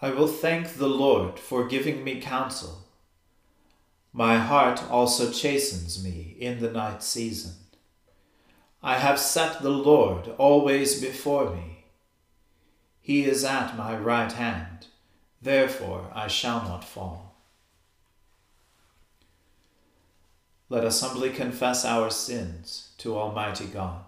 I will thank the Lord for giving me counsel. My heart also chastens me in the night season. I have set the Lord always before me. He is at my right hand, therefore I shall not fall. Let us humbly confess our sins to Almighty God.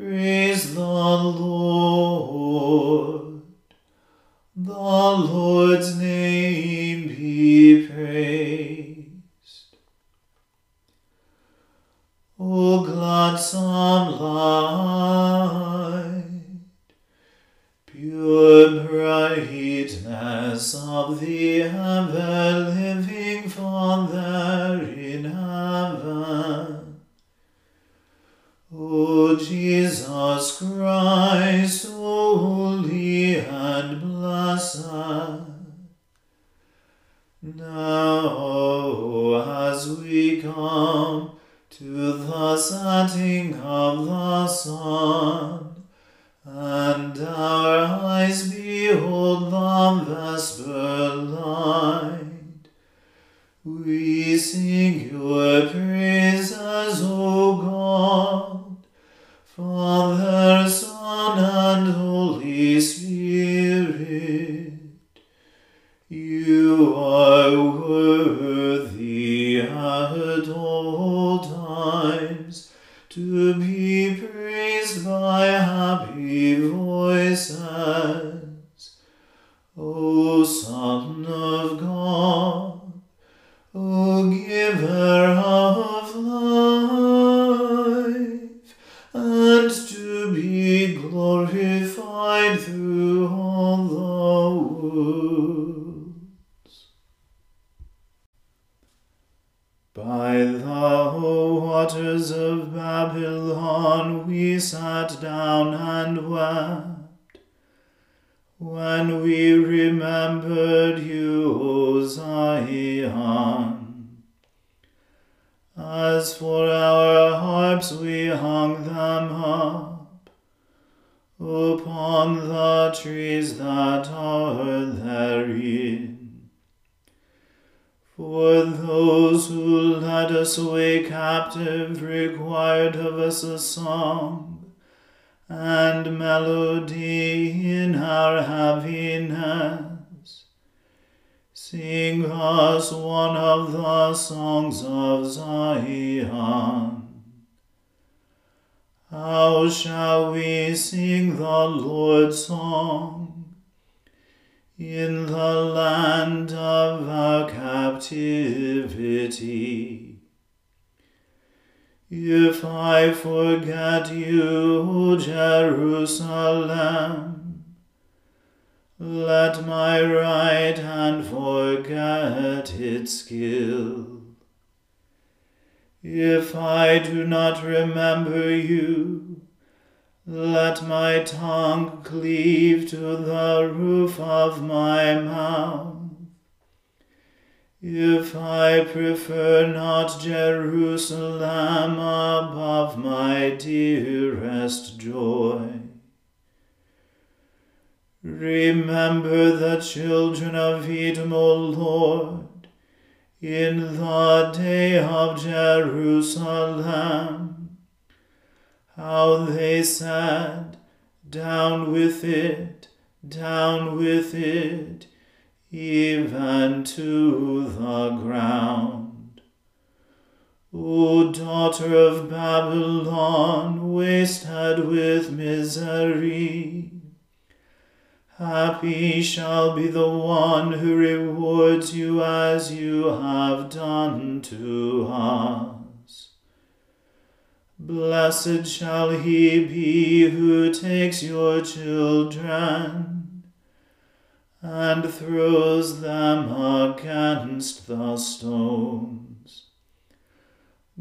Praise the Lord. The Lord's name be praised. O gladsome light, pure brightness of the ever-living Father in heaven, O Jesus Christ, holy and blessed, now, as we come to the setting of the sun, Of God, O Giver of life, and to be glorified through all the world. By the waters of Babylon we sat down and wept. When we remembered you, O Zion. As for our harps we hung them up upon the trees that are therein. For those who led us away captive required of us a song and melody in our heaviness. Sing us one of the songs of Zion. How shall we sing the Lord's song in the land of our captivity? If I forget you, O Jerusalem, let my right hand forget its skill. If I do not remember you, let my tongue cleave to the roof of my mouth. If I prefer not Jerusalem above my dearest joy, Remember the children of Edom, O Lord, in the day of Jerusalem, how they said, Down with it, down with it, even to the ground. O daughter of Babylon, wasted with misery, Happy shall be the one who rewards you as you have done to us. Blessed shall he be who takes your children and throws them against the stones.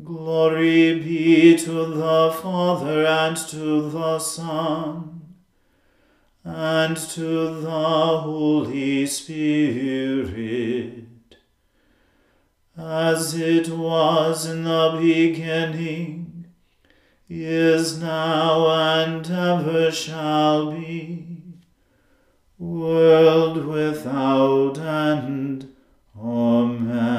Glory be to the Father and to the Son and to the Holy Spirit, as it was in the beginning, is now, and ever shall be, world without end. Amen.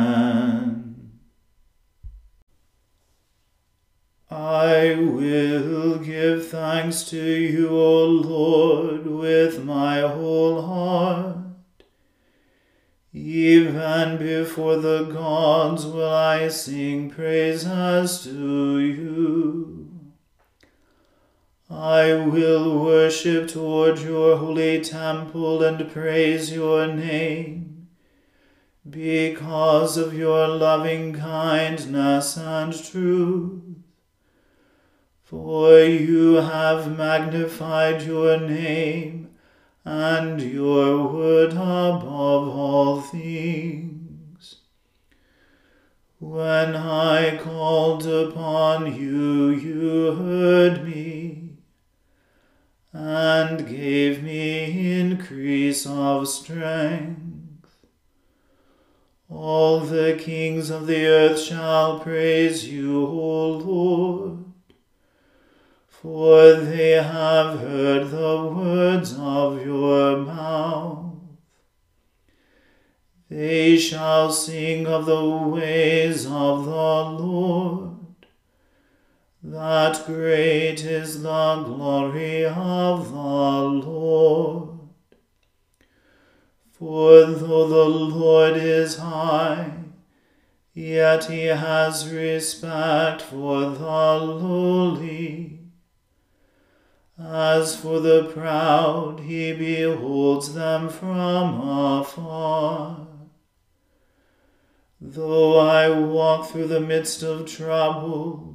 I will give thanks to you, O Lord, with my whole heart. Even before the gods will I sing praises to you. I will worship toward your holy temple and praise your name because of your loving kindness and truth. For you have magnified your name and your word above all things. When I called upon you, you heard me and gave me increase of strength. All the kings of the earth shall praise you, O Lord for they have heard the words of your mouth. They shall sing of the ways of the Lord, that great is the glory of the Lord. For though the Lord is high, yet he has respect for the lowly as for the proud, he beholds them from afar. Though I walk through the midst of trouble,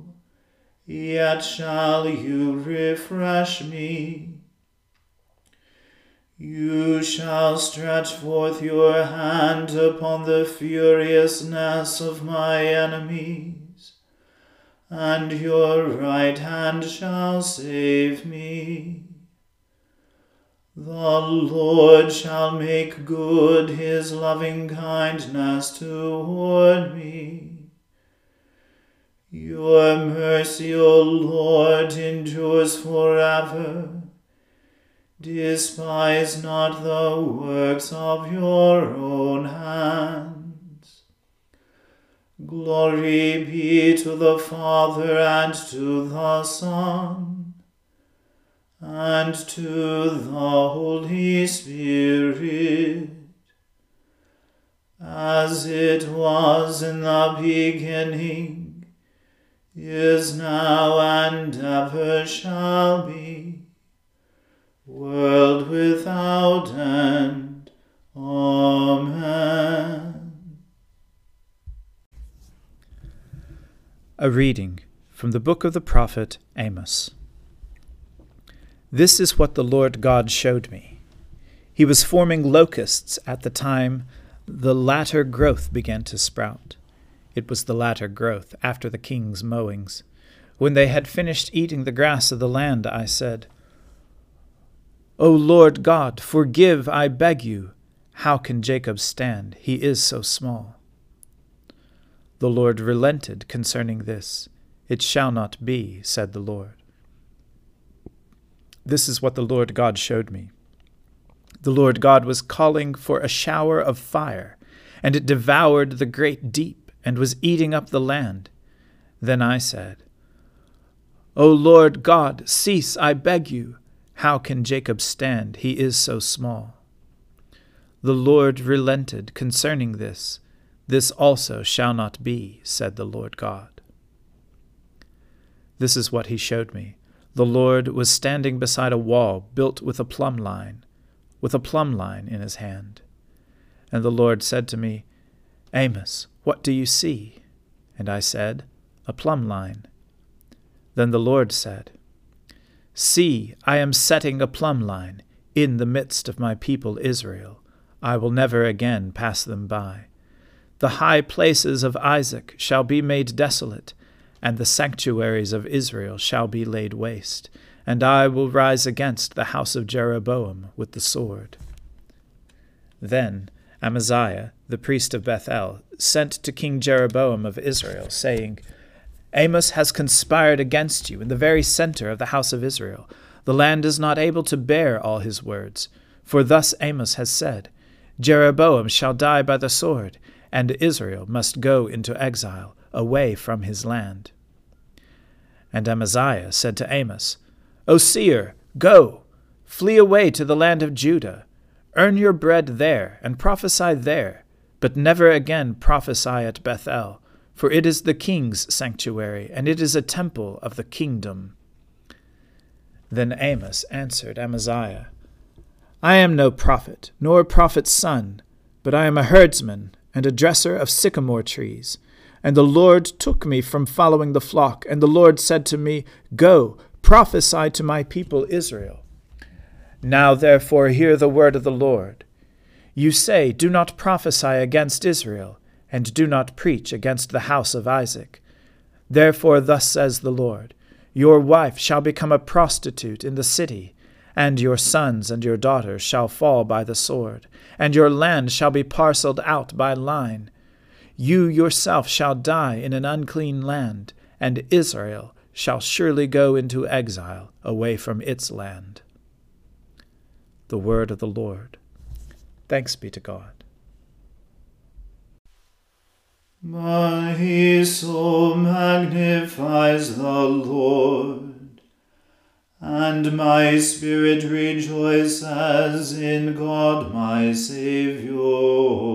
yet shall you refresh me. You shall stretch forth your hand upon the furiousness of my enemies and your right hand shall save me. The Lord shall make good his loving kindness toward me. Your mercy, O Lord, endures forever. Despise not the works of your own hands. Glory be to the Father and to the Son and to the Holy Spirit, as it was in the beginning, is now, and ever shall be world without end. Amen. A reading from the book of the prophet Amos. This is what the Lord God showed me. He was forming locusts at the time the latter growth began to sprout. It was the latter growth after the king's mowings. When they had finished eating the grass of the land, I said, O Lord God, forgive, I beg you. How can Jacob stand? He is so small. The Lord relented concerning this. It shall not be, said the Lord. This is what the Lord God showed me. The Lord God was calling for a shower of fire, and it devoured the great deep and was eating up the land. Then I said, O Lord God, cease, I beg you. How can Jacob stand? He is so small. The Lord relented concerning this. This also shall not be, said the Lord God. This is what he showed me. The Lord was standing beside a wall built with a plumb line, with a plumb line in his hand. And the Lord said to me, Amos, what do you see? And I said, A plumb line. Then the Lord said, See, I am setting a plumb line in the midst of my people Israel. I will never again pass them by. The high places of Isaac shall be made desolate, and the sanctuaries of Israel shall be laid waste, and I will rise against the house of Jeroboam with the sword. Then Amaziah, the priest of Bethel, sent to King Jeroboam of Israel, saying, Amos has conspired against you in the very center of the house of Israel. The land is not able to bear all his words. For thus Amos has said Jeroboam shall die by the sword, and Israel must go into exile, away from his land. And Amaziah said to Amos, O seer, go, flee away to the land of Judah, earn your bread there, and prophesy there, but never again prophesy at Bethel for it is the king's sanctuary, and it is a temple of the kingdom. Then Amos answered Amaziah, I am no prophet, nor a prophet's son, but I am a herdsman and a dresser of sycamore trees. And the Lord took me from following the flock, and the Lord said to me, Go, prophesy to my people Israel. Now therefore hear the word of the Lord. You say, Do not prophesy against Israel and do not preach against the house of Isaac. Therefore, thus says the Lord Your wife shall become a prostitute in the city, and your sons and your daughters shall fall by the sword, and your land shall be parceled out by line. You yourself shall die in an unclean land, and Israel shall surely go into exile away from its land. The word of the Lord. Thanks be to God. My soul magnifies the Lord, and my spirit rejoices as in God my Saviour.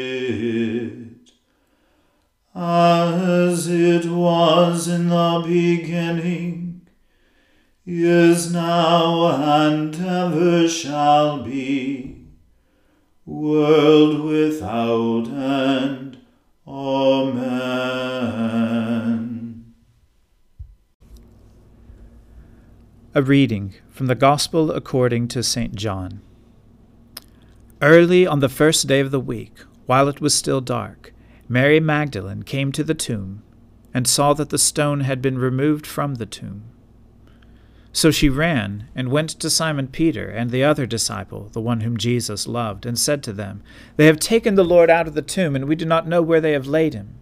as it was in the beginning, is now, and ever shall be, world without end. Amen. A reading from the Gospel according to St. John. Early on the first day of the week, while it was still dark, Mary Magdalene came to the tomb and saw that the stone had been removed from the tomb. So she ran and went to Simon Peter and the other disciple, the one whom Jesus loved, and said to them, They have taken the Lord out of the tomb, and we do not know where they have laid him.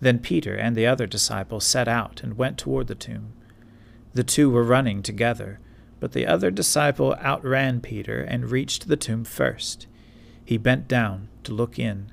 Then Peter and the other disciple set out and went toward the tomb. The two were running together, but the other disciple outran Peter and reached the tomb first. He bent down to look in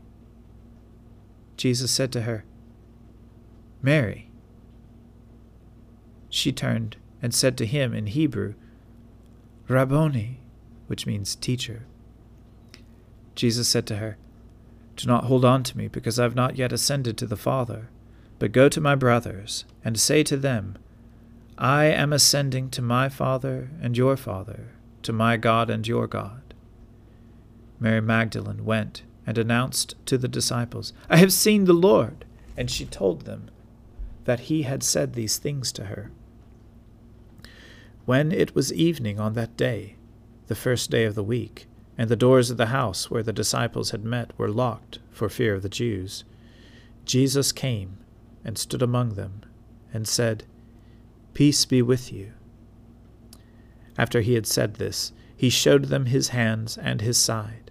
Jesus said to her, Mary. She turned and said to him in Hebrew, Rabboni, which means teacher. Jesus said to her, Do not hold on to me, because I have not yet ascended to the Father, but go to my brothers, and say to them, I am ascending to my Father and your Father, to my God and your God. Mary Magdalene went and announced to the disciples, I have seen the Lord. And she told them that he had said these things to her. When it was evening on that day, the first day of the week, and the doors of the house where the disciples had met were locked for fear of the Jews, Jesus came and stood among them, and said, Peace be with you. After he had said this, he showed them his hands and his side.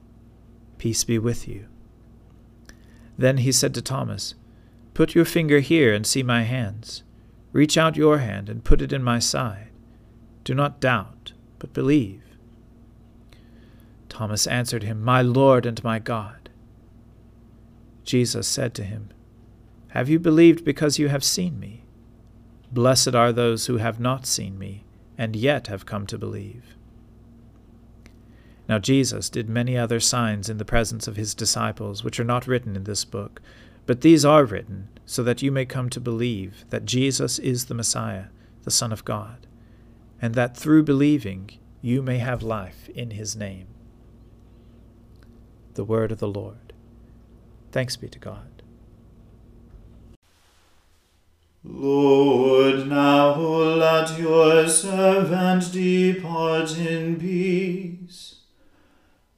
Peace be with you. Then he said to Thomas, Put your finger here and see my hands. Reach out your hand and put it in my side. Do not doubt, but believe. Thomas answered him, My Lord and my God. Jesus said to him, Have you believed because you have seen me? Blessed are those who have not seen me, and yet have come to believe. Now Jesus did many other signs in the presence of his disciples, which are not written in this book, but these are written, so that you may come to believe that Jesus is the Messiah, the Son of God, and that through believing you may have life in his name. The word of the Lord. Thanks be to God. Lord, now let your servant depart in peace,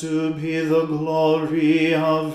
to be the glory of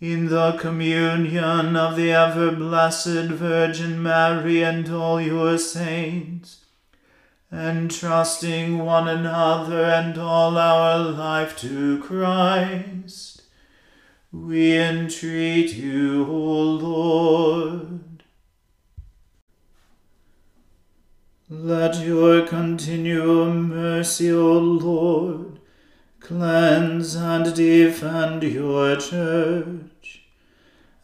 in the communion of the ever blessed Virgin Mary and all your saints, entrusting one another and all our life to Christ, we entreat you, O Lord. Let your continual mercy, O Lord, cleanse and defend your church.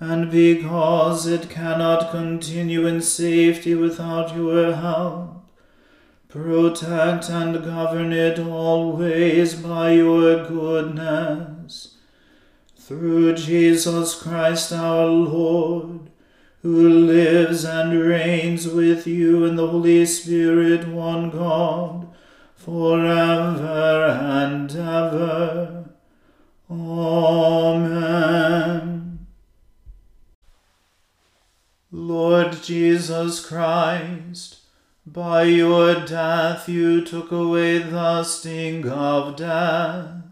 And because it cannot continue in safety without your help, protect and govern it always by your goodness. Through Jesus Christ our Lord, who lives and reigns with you in the Holy Spirit, one God, forever and ever. Amen. Lord Jesus Christ, by your death you took away the sting of death.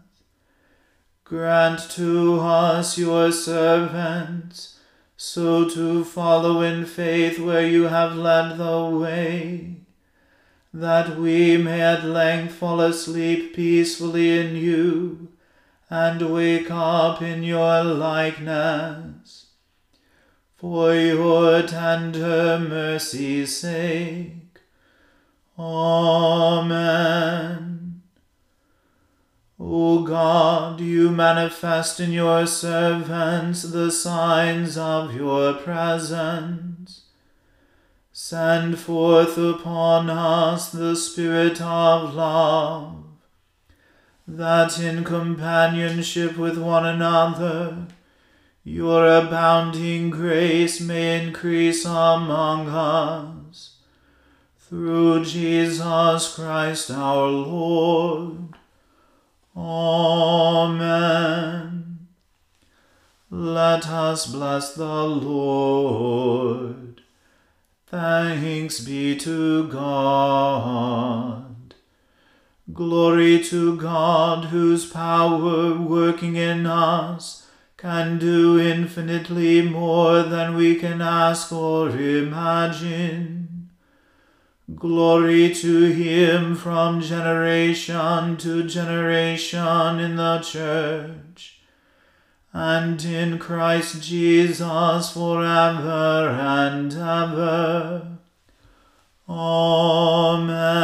Grant to us, your servants, so to follow in faith where you have led the way that we may at length fall asleep peacefully in you, and wake up in your likeness. For your tender mercy's sake. Amen. O God, you manifest in your servants the signs of your presence Send forth upon us the Spirit of love, that in companionship with one another your abounding grace may increase among us. Through Jesus Christ our Lord. Amen. Let us bless the Lord. Thanks be to God. Glory to God, whose power working in us can do infinitely more than we can ask or imagine. Glory to Him from generation to generation in the Church and in Christ Jesus forever and ever. Amen.